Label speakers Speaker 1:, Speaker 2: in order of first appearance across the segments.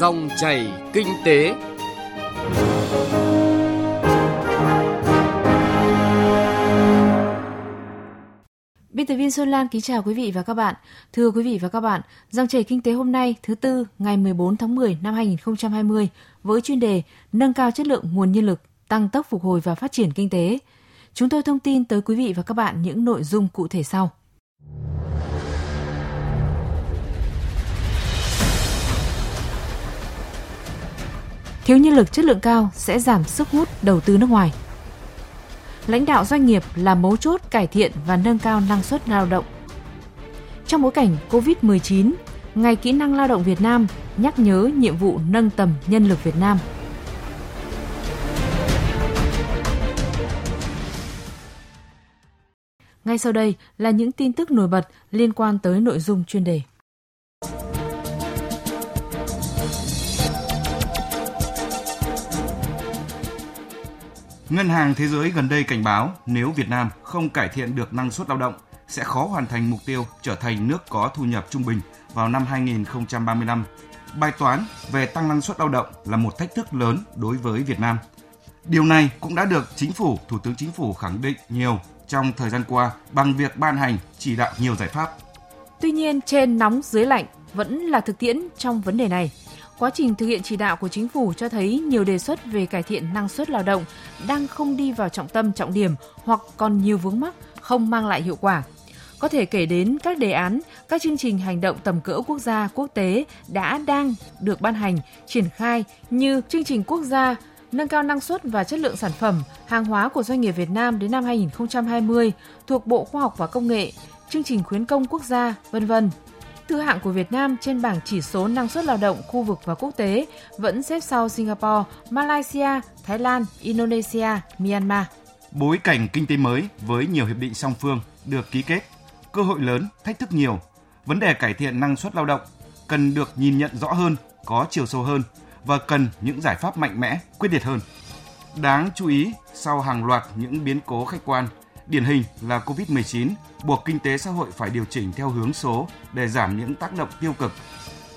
Speaker 1: Dòng chảy kinh tế.
Speaker 2: Biên tập viên Xuân Lan kính chào quý vị và các bạn. Thưa quý vị và các bạn, dòng chảy kinh tế hôm nay thứ tư ngày 14 tháng 10 năm 2020 với chuyên đề nâng cao chất lượng nguồn nhân lực, tăng tốc phục hồi và phát triển kinh tế. Chúng tôi thông tin tới quý vị và các bạn những nội dung cụ thể sau. Thiếu nhân lực chất lượng cao sẽ giảm sức hút đầu tư nước ngoài. Lãnh đạo doanh nghiệp là mấu chốt cải thiện và nâng cao năng suất lao động. Trong bối cảnh COVID-19, Ngày Kỹ năng Lao động Việt Nam nhắc nhớ nhiệm vụ nâng tầm nhân lực Việt Nam. Ngay sau đây là những tin tức nổi bật liên quan tới nội dung chuyên đề.
Speaker 3: Ngân hàng Thế giới gần đây cảnh báo nếu Việt Nam không cải thiện được năng suất lao động sẽ khó hoàn thành mục tiêu trở thành nước có thu nhập trung bình vào năm 2035. Bài toán về tăng năng suất lao động là một thách thức lớn đối với Việt Nam. Điều này cũng đã được Chính phủ, Thủ tướng Chính phủ khẳng định nhiều trong thời gian qua bằng việc ban hành chỉ đạo nhiều giải pháp.
Speaker 2: Tuy nhiên, trên nóng dưới lạnh vẫn là thực tiễn trong vấn đề này. Quá trình thực hiện chỉ đạo của chính phủ cho thấy nhiều đề xuất về cải thiện năng suất lao động đang không đi vào trọng tâm trọng điểm hoặc còn nhiều vướng mắc không mang lại hiệu quả. Có thể kể đến các đề án, các chương trình hành động tầm cỡ quốc gia, quốc tế đã đang được ban hành, triển khai như chương trình quốc gia nâng cao năng suất và chất lượng sản phẩm, hàng hóa của doanh nghiệp Việt Nam đến năm 2020 thuộc Bộ Khoa học và Công nghệ, chương trình khuyến công quốc gia, vân vân. Thứ hạng của Việt Nam trên bảng chỉ số năng suất lao động khu vực và quốc tế vẫn xếp sau Singapore, Malaysia, Thái Lan, Indonesia, Myanmar.
Speaker 3: Bối cảnh kinh tế mới với nhiều hiệp định song phương được ký kết, cơ hội lớn, thách thức nhiều. Vấn đề cải thiện năng suất lao động cần được nhìn nhận rõ hơn, có chiều sâu hơn và cần những giải pháp mạnh mẽ, quyết liệt hơn. Đáng chú ý, sau hàng loạt những biến cố khách quan, điển hình là Covid-19 buộc kinh tế xã hội phải điều chỉnh theo hướng số để giảm những tác động tiêu cực.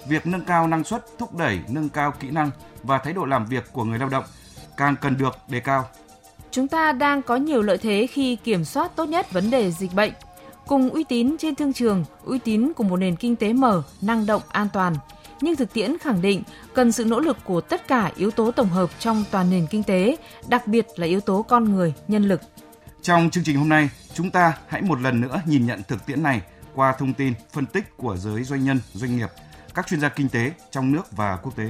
Speaker 3: Việc nâng cao năng suất thúc đẩy nâng cao kỹ năng và thái độ làm việc của người lao động càng cần được đề cao.
Speaker 2: Chúng ta đang có nhiều lợi thế khi kiểm soát tốt nhất vấn đề dịch bệnh. Cùng uy tín trên thương trường, uy tín của một nền kinh tế mở, năng động, an toàn. Nhưng thực tiễn khẳng định cần sự nỗ lực của tất cả yếu tố tổng hợp trong toàn nền kinh tế, đặc biệt là yếu tố con người, nhân lực.
Speaker 3: Trong chương trình hôm nay, chúng ta hãy một lần nữa nhìn nhận thực tiễn này qua thông tin phân tích của giới doanh nhân, doanh nghiệp, các chuyên gia kinh tế trong nước và quốc tế.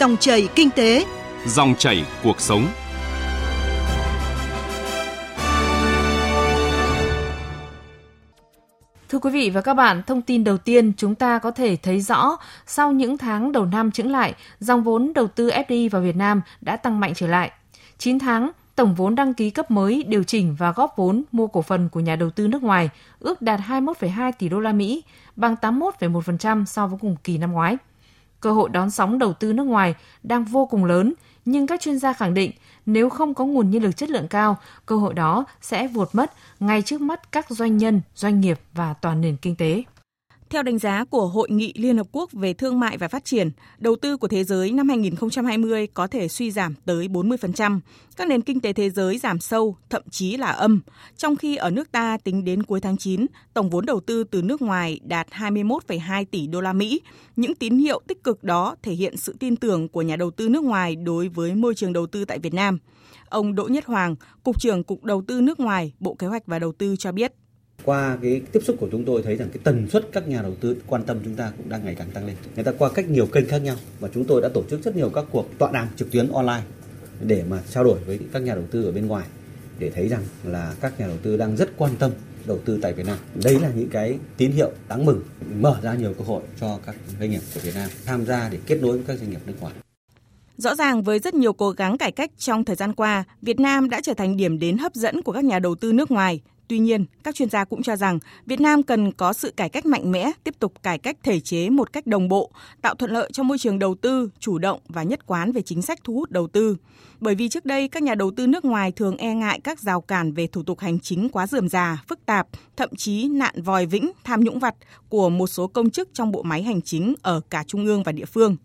Speaker 4: Dòng chảy kinh tế,
Speaker 5: dòng chảy cuộc sống.
Speaker 2: Thưa quý vị và các bạn, thông tin đầu tiên chúng ta có thể thấy rõ sau những tháng đầu năm chững lại, dòng vốn đầu tư FDI vào Việt Nam đã tăng mạnh trở lại. 9 tháng, tổng vốn đăng ký cấp mới điều chỉnh và góp vốn mua cổ phần của nhà đầu tư nước ngoài ước đạt 21,2 tỷ đô la Mỹ, bằng 81,1% so với cùng kỳ năm ngoái. Cơ hội đón sóng đầu tư nước ngoài đang vô cùng lớn, nhưng các chuyên gia khẳng định nếu không có nguồn nhân lực chất lượng cao, cơ hội đó sẽ vụt mất ngay trước mắt các doanh nhân, doanh nghiệp và toàn nền kinh tế.
Speaker 6: Theo đánh giá của Hội nghị Liên Hợp Quốc về Thương mại và Phát triển, đầu tư của thế giới năm 2020 có thể suy giảm tới 40%. Các nền kinh tế thế giới giảm sâu, thậm chí là âm. Trong khi ở nước ta tính đến cuối tháng 9, tổng vốn đầu tư từ nước ngoài đạt 21,2 tỷ đô la Mỹ. Những tín hiệu tích cực đó thể hiện sự tin tưởng của nhà đầu tư nước ngoài đối với môi trường đầu tư tại Việt Nam. Ông Đỗ Nhất Hoàng, Cục trưởng Cục Đầu tư nước ngoài, Bộ Kế hoạch và Đầu tư cho biết
Speaker 7: qua cái tiếp xúc của chúng tôi thấy rằng cái tần suất các nhà đầu tư quan tâm chúng ta cũng đang ngày càng tăng lên người ta qua cách nhiều kênh khác nhau và chúng tôi đã tổ chức rất nhiều các cuộc tọa đàm trực tuyến online để mà trao đổi với các nhà đầu tư ở bên ngoài để thấy rằng là các nhà đầu tư đang rất quan tâm đầu tư tại Việt Nam. Đấy là những cái tín hiệu đáng mừng, mở ra nhiều cơ hội cho các doanh nghiệp của Việt Nam tham gia để kết nối với các doanh nghiệp nước ngoài.
Speaker 6: Rõ ràng với rất nhiều cố gắng cải cách trong thời gian qua, Việt Nam đã trở thành điểm đến hấp dẫn của các nhà đầu tư nước ngoài. Tuy nhiên, các chuyên gia cũng cho rằng Việt Nam cần có sự cải cách mạnh mẽ, tiếp tục cải cách thể chế một cách đồng bộ, tạo thuận lợi cho môi trường đầu tư, chủ động và nhất quán về chính sách thu hút đầu tư. Bởi vì trước đây các nhà đầu tư nước ngoài thường e ngại các rào cản về thủ tục hành chính quá rườm rà, phức tạp, thậm chí nạn vòi vĩnh, tham nhũng vặt của một số công chức trong bộ máy hành chính ở cả trung ương và địa phương.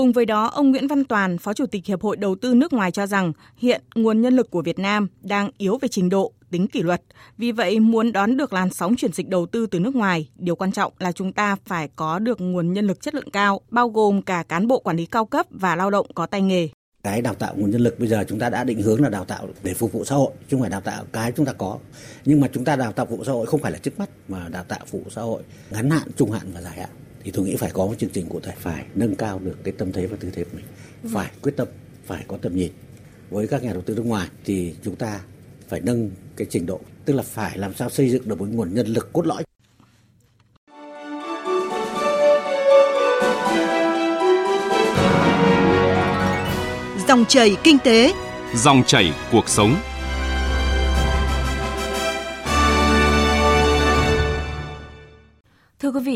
Speaker 6: Cùng với đó, ông Nguyễn Văn Toàn, Phó Chủ tịch Hiệp hội Đầu tư nước ngoài cho rằng hiện nguồn nhân lực của Việt Nam đang yếu về trình độ, tính kỷ luật. Vì vậy, muốn đón được làn sóng chuyển dịch đầu tư từ nước ngoài, điều quan trọng là chúng ta phải có được nguồn nhân lực chất lượng cao, bao gồm cả cán bộ quản lý cao cấp và lao động có tay nghề.
Speaker 7: Cái đào tạo nguồn nhân lực bây giờ chúng ta đã định hướng là đào tạo để phục vụ xã hội, chứ không phải đào tạo cái chúng ta có. Nhưng mà chúng ta đào tạo phục vụ xã hội không phải là trước mắt mà đào tạo phục vụ xã hội ngắn hạn, trung hạn và dài hạn thì tôi nghĩ phải có một chương trình cụ thể. Phải. Nâng cao được cái tâm thế và tư thế của mình. Phải quyết tâm phải có tầm nhìn. Với các nhà đầu tư nước ngoài thì chúng ta phải nâng cái trình độ tức là phải làm sao xây dựng được một nguồn nhân lực cốt lõi.
Speaker 4: Dòng chảy kinh tế,
Speaker 5: Dòng chảy cuộc sống.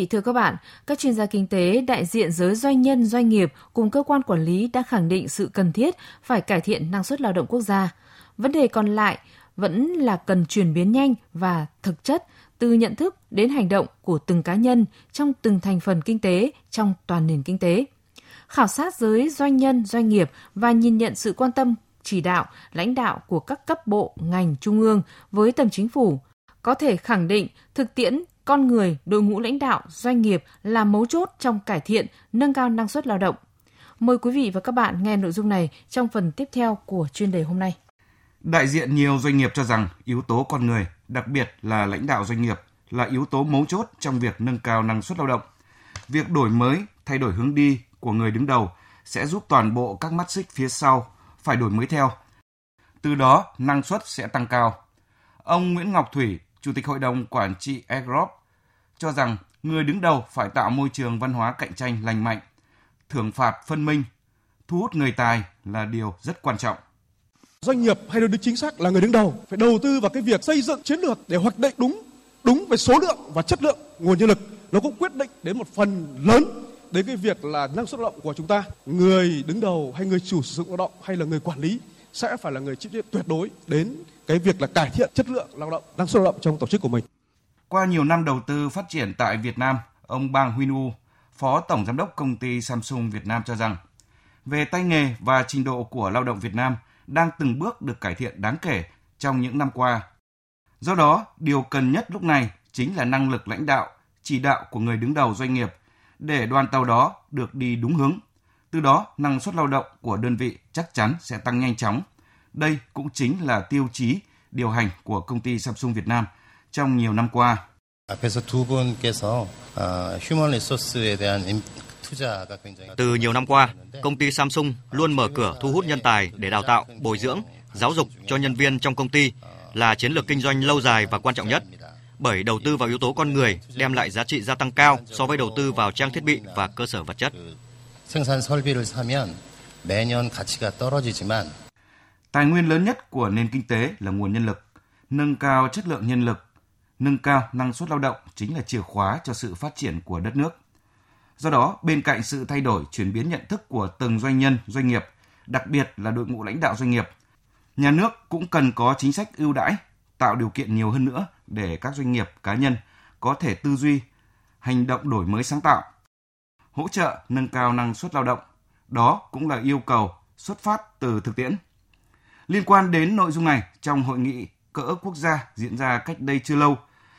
Speaker 2: Vị, thưa các bạn, các chuyên gia kinh tế, đại diện giới doanh nhân, doanh nghiệp cùng cơ quan quản lý đã khẳng định sự cần thiết phải cải thiện năng suất lao động quốc gia. Vấn đề còn lại vẫn là cần chuyển biến nhanh và thực chất từ nhận thức đến hành động của từng cá nhân trong từng thành phần kinh tế trong toàn nền kinh tế. Khảo sát giới doanh nhân, doanh nghiệp và nhìn nhận sự quan tâm, chỉ đạo, lãnh đạo của các cấp bộ, ngành trung ương với tầm chính phủ, có thể khẳng định thực tiễn con người, đội ngũ lãnh đạo, doanh nghiệp là mấu chốt trong cải thiện, nâng cao năng suất lao động. Mời quý vị và các bạn nghe nội dung này trong phần tiếp theo của chuyên đề hôm nay.
Speaker 3: Đại diện nhiều doanh nghiệp cho rằng yếu tố con người, đặc biệt là lãnh đạo doanh nghiệp là yếu tố mấu chốt trong việc nâng cao năng suất lao động. Việc đổi mới, thay đổi hướng đi của người đứng đầu sẽ giúp toàn bộ các mắt xích phía sau phải đổi mới theo. Từ đó, năng suất sẽ tăng cao. Ông Nguyễn Ngọc Thủy, Chủ tịch Hội đồng Quản trị Agrop, cho rằng người đứng đầu phải tạo môi trường văn hóa cạnh tranh lành mạnh, thưởng phạt phân minh, thu hút người tài là điều rất quan trọng.
Speaker 8: Doanh nghiệp hay được tư chính xác là người đứng đầu phải đầu tư vào cái việc xây dựng chiến lược để hoạch định đúng đúng về số lượng và chất lượng nguồn nhân lực nó cũng quyết định đến một phần lớn đến cái việc là năng suất lao động của chúng ta người đứng đầu hay người chủ sử dụng lao động hay là người quản lý sẽ phải là người chịu trách nhiệm tuyệt đối đến cái việc là cải thiện chất lượng lao động năng suất lao động trong tổ chức của mình
Speaker 3: Qua nhiều năm đầu tư phát triển tại Việt Nam, ông Bang Huynh U, Phó Tổng Giám đốc Công ty Samsung Việt Nam cho rằng, về tay nghề và trình độ của lao động Việt Nam đang từng bước được cải thiện đáng kể trong những năm qua. Do đó, điều cần nhất lúc này chính là năng lực lãnh đạo, chỉ đạo của người đứng đầu doanh nghiệp để đoàn tàu đó được đi đúng hướng. Từ đó, năng suất lao động của đơn vị chắc chắn sẽ tăng nhanh chóng. Đây cũng chính là tiêu chí điều hành của công ty Samsung Việt Nam trong nhiều năm qua.
Speaker 9: Từ nhiều năm qua, công ty Samsung luôn mở cửa thu hút nhân tài để đào tạo, bồi dưỡng, giáo dục cho nhân viên trong công ty là chiến lược kinh doanh lâu dài và quan trọng nhất. Bởi đầu tư vào yếu tố con người đem lại giá trị gia tăng cao so với đầu tư vào trang thiết bị và cơ sở vật chất.
Speaker 10: 생산 설비를 사면 매년 가치가 떨어지지만
Speaker 3: Tài nguyên lớn nhất của nền kinh tế là nguồn nhân lực. Nâng cao chất lượng nhân lực, nâng cao năng suất lao động chính là chìa khóa cho sự phát triển của đất nước. Do đó, bên cạnh sự thay đổi chuyển biến nhận thức của từng doanh nhân, doanh nghiệp, đặc biệt là đội ngũ lãnh đạo doanh nghiệp, nhà nước cũng cần có chính sách ưu đãi, tạo điều kiện nhiều hơn nữa để các doanh nghiệp, cá nhân có thể tư duy, hành động đổi mới sáng tạo, hỗ trợ nâng cao năng suất lao động. Đó cũng là yêu cầu xuất phát từ thực tiễn. Liên quan đến nội dung này, trong hội nghị cỡ quốc gia diễn ra cách đây chưa lâu,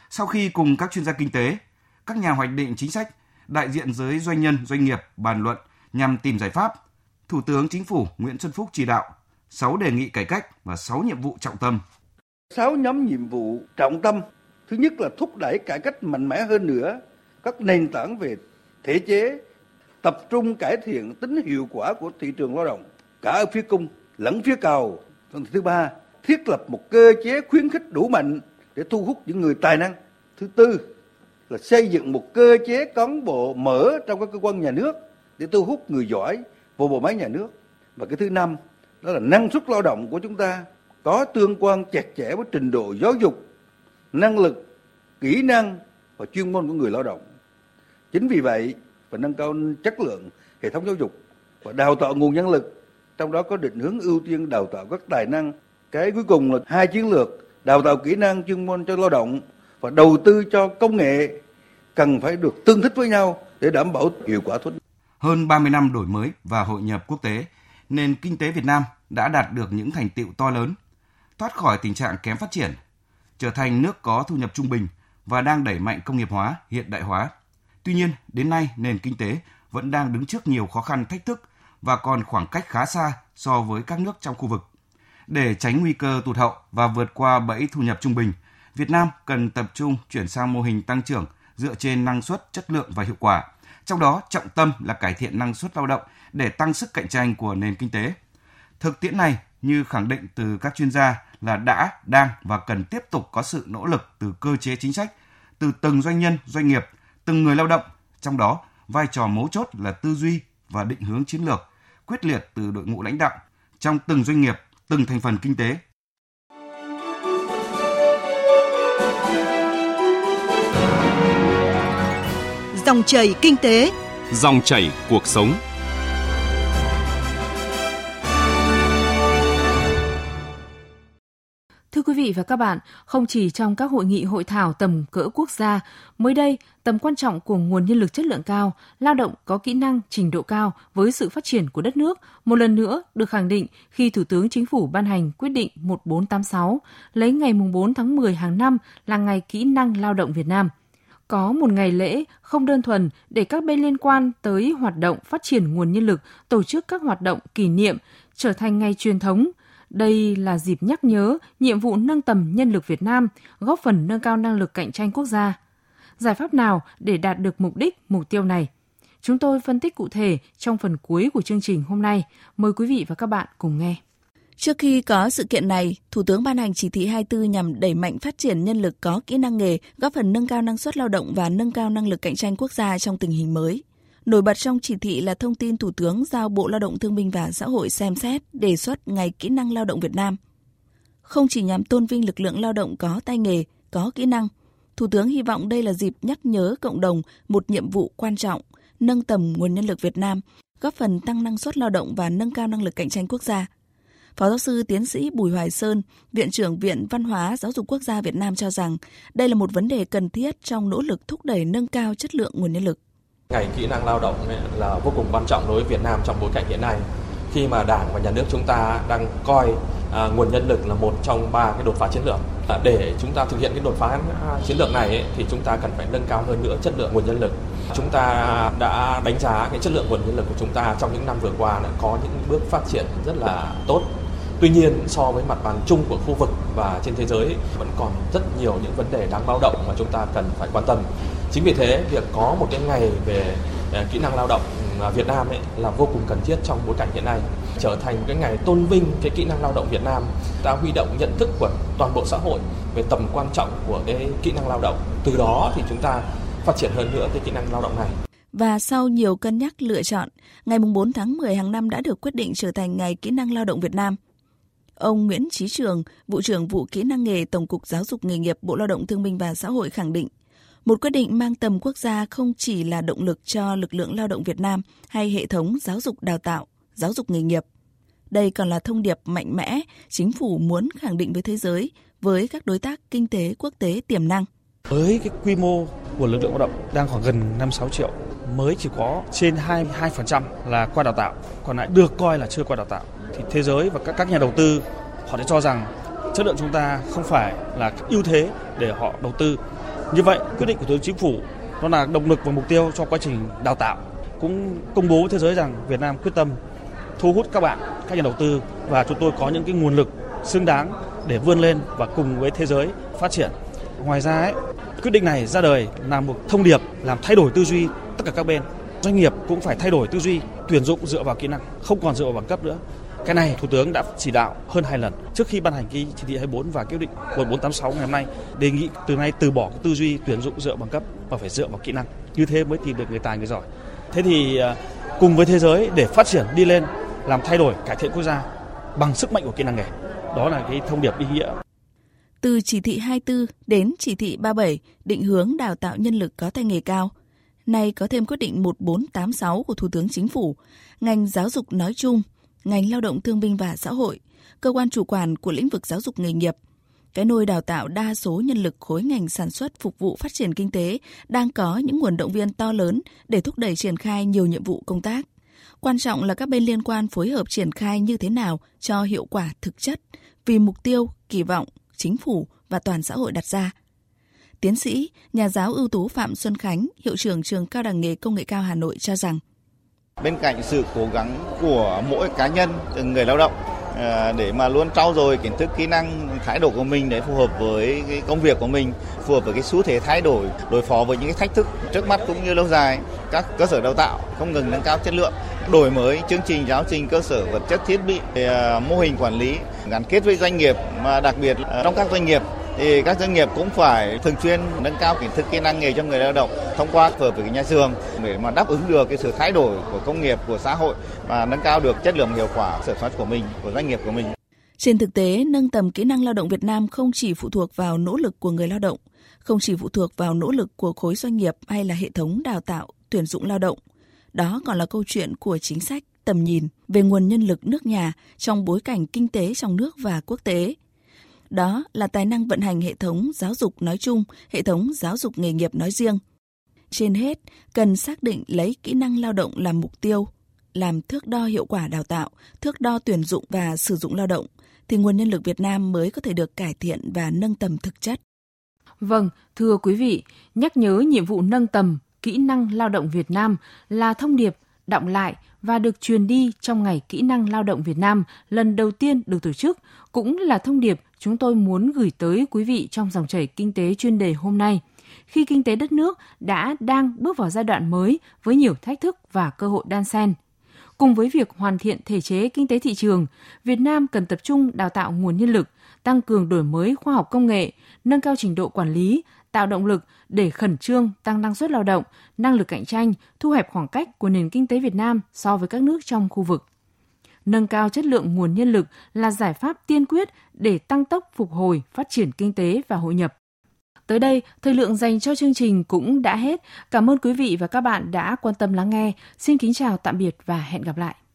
Speaker 3: sau khi cùng các chuyên gia kinh tế, các nhà hoạch định chính sách, đại diện giới doanh nhân, doanh nghiệp bàn luận nhằm tìm giải pháp, Thủ tướng Chính phủ Nguyễn Xuân Phúc chỉ đạo 6 đề nghị cải cách và 6 nhiệm vụ trọng tâm.
Speaker 11: sáu nhóm nhiệm vụ trọng tâm thứ nhất là thúc đẩy cải cách mạnh mẽ hơn nữa các nền tảng về thể chế tập trung cải thiện tính hiệu quả của thị trường lao động cả ở phía cung lẫn phía cầu Phần thứ ba thiết lập một cơ chế khuyến khích đủ mạnh để thu hút những người tài năng. Thứ tư là xây dựng một cơ chế cán bộ mở trong các cơ quan nhà nước để thu hút người giỏi vào bộ máy nhà nước. Và cái thứ năm đó là năng suất lao động của chúng ta có tương quan chặt chẽ với trình độ giáo dục năng lực, kỹ năng và chuyên môn của người lao động. Chính vì vậy, phải nâng cao chất lượng hệ thống giáo dục và đào tạo nguồn nhân lực, trong đó có định hướng ưu tiên đào tạo các tài năng. Cái cuối cùng là hai chiến lược đào tạo kỹ năng chuyên môn cho lao động và đầu tư cho công nghệ cần phải được tương thích với nhau để đảm bảo hiệu quả tốt.
Speaker 3: Hơn 30 năm đổi mới và hội nhập quốc tế, nền kinh tế Việt Nam đã đạt được những thành tựu to lớn, thoát khỏi tình trạng kém phát triển, trở thành nước có thu nhập trung bình và đang đẩy mạnh công nghiệp hóa, hiện đại hóa. Tuy nhiên, đến nay nền kinh tế vẫn đang đứng trước nhiều khó khăn thách thức và còn khoảng cách khá xa so với các nước trong khu vực. Để tránh nguy cơ tụt hậu và vượt qua bẫy thu nhập trung bình, Việt Nam cần tập trung chuyển sang mô hình tăng trưởng dựa trên năng suất, chất lượng và hiệu quả. Trong đó, trọng tâm là cải thiện năng suất lao động để tăng sức cạnh tranh của nền kinh tế. Thực tiễn này như khẳng định từ các chuyên gia là đã, đang và cần tiếp tục có sự nỗ lực từ cơ chế chính sách, từ từng doanh nhân, doanh nghiệp, từng người lao động. Trong đó, vai trò mấu chốt là tư duy và định hướng chiến lược, quyết liệt từ đội ngũ lãnh đạo trong từng doanh nghiệp, từng thành phần kinh tế.
Speaker 4: Dòng chảy kinh tế,
Speaker 5: dòng chảy cuộc sống.
Speaker 2: Vị và các bạn, không chỉ trong các hội nghị hội thảo tầm cỡ quốc gia, mới đây, tầm quan trọng của nguồn nhân lực chất lượng cao, lao động có kỹ năng, trình độ cao với sự phát triển của đất nước một lần nữa được khẳng định khi Thủ tướng Chính phủ ban hành quyết định 1486 lấy ngày 4 tháng 10 hàng năm là ngày kỹ năng lao động Việt Nam. Có một ngày lễ không đơn thuần để các bên liên quan tới hoạt động phát triển nguồn nhân lực tổ chức các hoạt động kỷ niệm trở thành ngày truyền thống – đây là dịp nhắc nhớ nhiệm vụ nâng tầm nhân lực Việt Nam, góp phần nâng cao năng lực cạnh tranh quốc gia. Giải pháp nào để đạt được mục đích, mục tiêu này? Chúng tôi phân tích cụ thể trong phần cuối của chương trình hôm nay. Mời quý vị và các bạn cùng nghe.
Speaker 12: Trước khi có sự kiện này, Thủ tướng ban hành chỉ thị 24 nhằm đẩy mạnh phát triển nhân lực có kỹ năng nghề, góp phần nâng cao năng suất lao động và nâng cao năng lực cạnh tranh quốc gia trong tình hình mới. Nổi bật trong chỉ thị là thông tin Thủ tướng giao Bộ Lao động Thương binh và Xã hội xem xét đề xuất Ngày Kỹ năng Lao động Việt Nam. Không chỉ nhằm tôn vinh lực lượng lao động có tay nghề, có kỹ năng, Thủ tướng hy vọng đây là dịp nhắc nhớ cộng đồng một nhiệm vụ quan trọng, nâng tầm nguồn nhân lực Việt Nam, góp phần tăng năng suất lao động và nâng cao năng lực cạnh tranh quốc gia. Phó giáo sư tiến sĩ Bùi Hoài Sơn, Viện trưởng Viện Văn hóa Giáo dục Quốc gia Việt Nam cho rằng đây là một vấn đề cần thiết trong nỗ lực thúc đẩy nâng cao chất lượng nguồn nhân lực.
Speaker 13: Ngày kỹ năng lao động là vô cùng quan trọng đối với Việt Nam trong bối cảnh hiện nay khi mà Đảng và Nhà nước chúng ta đang coi à, nguồn nhân lực là một trong ba cái đột phá chiến lược. À, để chúng ta thực hiện cái đột phá à, chiến lược này ấy, thì chúng ta cần phải nâng cao hơn nữa chất lượng nguồn nhân lực. Chúng ta đã đánh giá cái chất lượng nguồn nhân lực của chúng ta trong những năm vừa qua đã có những bước phát triển rất là tốt. Tuy nhiên so với mặt bằng chung của khu vực và trên thế giới vẫn còn rất nhiều những vấn đề đáng báo động mà chúng ta cần phải quan tâm. Chính vì thế, việc có một cái ngày về à, kỹ năng lao động à, Việt Nam ấy là vô cùng cần thiết trong bối cảnh hiện nay. Trở thành một cái ngày tôn vinh cái kỹ năng lao động Việt Nam ta huy động nhận thức của toàn bộ xã hội về tầm quan trọng của cái kỹ năng lao động. Từ đó thì chúng ta phát triển hơn nữa cái kỹ năng lao động này.
Speaker 12: Và sau nhiều cân nhắc lựa chọn, ngày 4 tháng 10 hàng năm đã được quyết định trở thành Ngày Kỹ năng Lao động Việt Nam. Ông Nguyễn Trí Trường, vụ trưởng vụ kỹ năng nghề Tổng cục Giáo dục nghề nghiệp Bộ Lao động Thương binh và Xã hội khẳng định, một quyết định mang tầm quốc gia không chỉ là động lực cho lực lượng lao động Việt Nam hay hệ thống giáo dục đào tạo, giáo dục nghề nghiệp. Đây còn là thông điệp mạnh mẽ chính phủ muốn khẳng định với thế giới, với các đối tác kinh tế quốc tế tiềm năng.
Speaker 14: Với cái quy mô của lực lượng lao động đang khoảng gần 5-6 triệu, mới chỉ có trên 22% là qua đào tạo, còn lại được coi là chưa qua đào tạo. Thì thế giới và các các nhà đầu tư họ sẽ cho rằng chất lượng chúng ta không phải là ưu thế để họ đầu tư như vậy, quyết định của Thủ tướng Chính phủ nó là động lực và mục tiêu cho quá trình đào tạo. Cũng công bố với thế giới rằng Việt Nam quyết tâm thu hút các bạn, các nhà đầu tư và chúng tôi có những cái nguồn lực xứng đáng để vươn lên và cùng với thế giới phát triển. Ngoài ra ấy, quyết định này ra đời là một thông điệp làm thay đổi tư duy tất cả các bên. Doanh nghiệp cũng phải thay đổi tư duy tuyển dụng dựa vào kỹ năng, không còn dựa vào bằng cấp nữa. Cái này Thủ tướng đã chỉ đạo hơn hai lần trước khi ban hành cái chỉ thị 24 và quyết định 1486 ngày hôm nay đề nghị từ nay từ bỏ cái tư duy tuyển dụng dựa bằng cấp và phải dựa vào kỹ năng. Như thế mới tìm được người tài người giỏi. Thế thì à, cùng với thế giới để phát triển đi lên làm thay đổi cải thiện quốc gia bằng sức mạnh của kỹ năng nghề. Đó là cái thông điệp ý nghĩa
Speaker 12: từ chỉ thị 24 đến chỉ thị 37 định hướng đào tạo nhân lực có tay nghề cao. Nay có thêm quyết định 1486 của Thủ tướng Chính phủ, ngành giáo dục nói chung, ngành lao động thương binh và xã hội, cơ quan chủ quản của lĩnh vực giáo dục nghề nghiệp, cái nôi đào tạo đa số nhân lực khối ngành sản xuất phục vụ phát triển kinh tế đang có những nguồn động viên to lớn để thúc đẩy triển khai nhiều nhiệm vụ công tác. Quan trọng là các bên liên quan phối hợp triển khai như thế nào cho hiệu quả thực chất vì mục tiêu, kỳ vọng chính phủ và toàn xã hội đặt ra. Tiến sĩ, nhà giáo ưu tú Phạm Xuân Khánh, hiệu trưởng trường Cao đẳng nghề Công nghệ cao Hà Nội cho rằng
Speaker 15: Bên cạnh sự cố gắng của mỗi cá nhân, từng người lao động ờ, để mà luôn trau dồi kiến thức, kỹ năng, thái độ của mình để phù hợp với cái công việc của mình, phù hợp với cái xu thế thay đổi, đối phó với những cái thách thức trước mắt cũng như lâu dài. Các cơ sở đào tạo không ngừng nâng cao chất lượng, đổi mới chương trình giáo trình cơ sở vật chất thiết bị, ờ, mô hình quản lý gắn kết với doanh nghiệp mà đặc biệt trong các doanh nghiệp thì các doanh nghiệp cũng phải thường xuyên nâng cao kiến thức kỹ năng nghề cho người lao động thông qua phở với nhà trường để mà đáp ứng được cái sự thay đổi của công nghiệp của xã hội và nâng cao được chất lượng hiệu quả sản xuất của mình của doanh nghiệp của mình.
Speaker 12: Trên thực tế, nâng tầm kỹ năng lao động Việt Nam không chỉ phụ thuộc vào nỗ lực của người lao động, không chỉ phụ thuộc vào nỗ lực của khối doanh nghiệp hay là hệ thống đào tạo, tuyển dụng lao động. Đó còn là câu chuyện của chính sách, tầm nhìn về nguồn nhân lực nước nhà trong bối cảnh kinh tế trong nước và quốc tế – đó là tài năng vận hành hệ thống giáo dục nói chung, hệ thống giáo dục nghề nghiệp nói riêng. Trên hết, cần xác định lấy kỹ năng lao động làm mục tiêu, làm thước đo hiệu quả đào tạo, thước đo tuyển dụng và sử dụng lao động, thì nguồn nhân lực Việt Nam mới có thể được cải thiện và nâng tầm thực chất.
Speaker 2: Vâng, thưa quý vị, nhắc nhớ nhiệm vụ nâng tầm kỹ năng lao động Việt Nam là thông điệp đọng lại và được truyền đi trong ngày kỹ năng lao động Việt Nam lần đầu tiên được tổ chức, cũng là thông điệp chúng tôi muốn gửi tới quý vị trong dòng chảy kinh tế chuyên đề hôm nay. Khi kinh tế đất nước đã đang bước vào giai đoạn mới với nhiều thách thức và cơ hội đan xen. Cùng với việc hoàn thiện thể chế kinh tế thị trường, Việt Nam cần tập trung đào tạo nguồn nhân lực, tăng cường đổi mới khoa học công nghệ, nâng cao trình độ quản lý, tạo động lực để khẩn trương tăng năng suất lao động, năng lực cạnh tranh, thu hẹp khoảng cách của nền kinh tế Việt Nam so với các nước trong khu vực. Nâng cao chất lượng nguồn nhân lực là giải pháp tiên quyết để tăng tốc phục hồi, phát triển kinh tế và hội nhập. Tới đây, thời lượng dành cho chương trình cũng đã hết. Cảm ơn quý vị và các bạn đã quan tâm lắng nghe. Xin kính chào tạm biệt và hẹn gặp lại.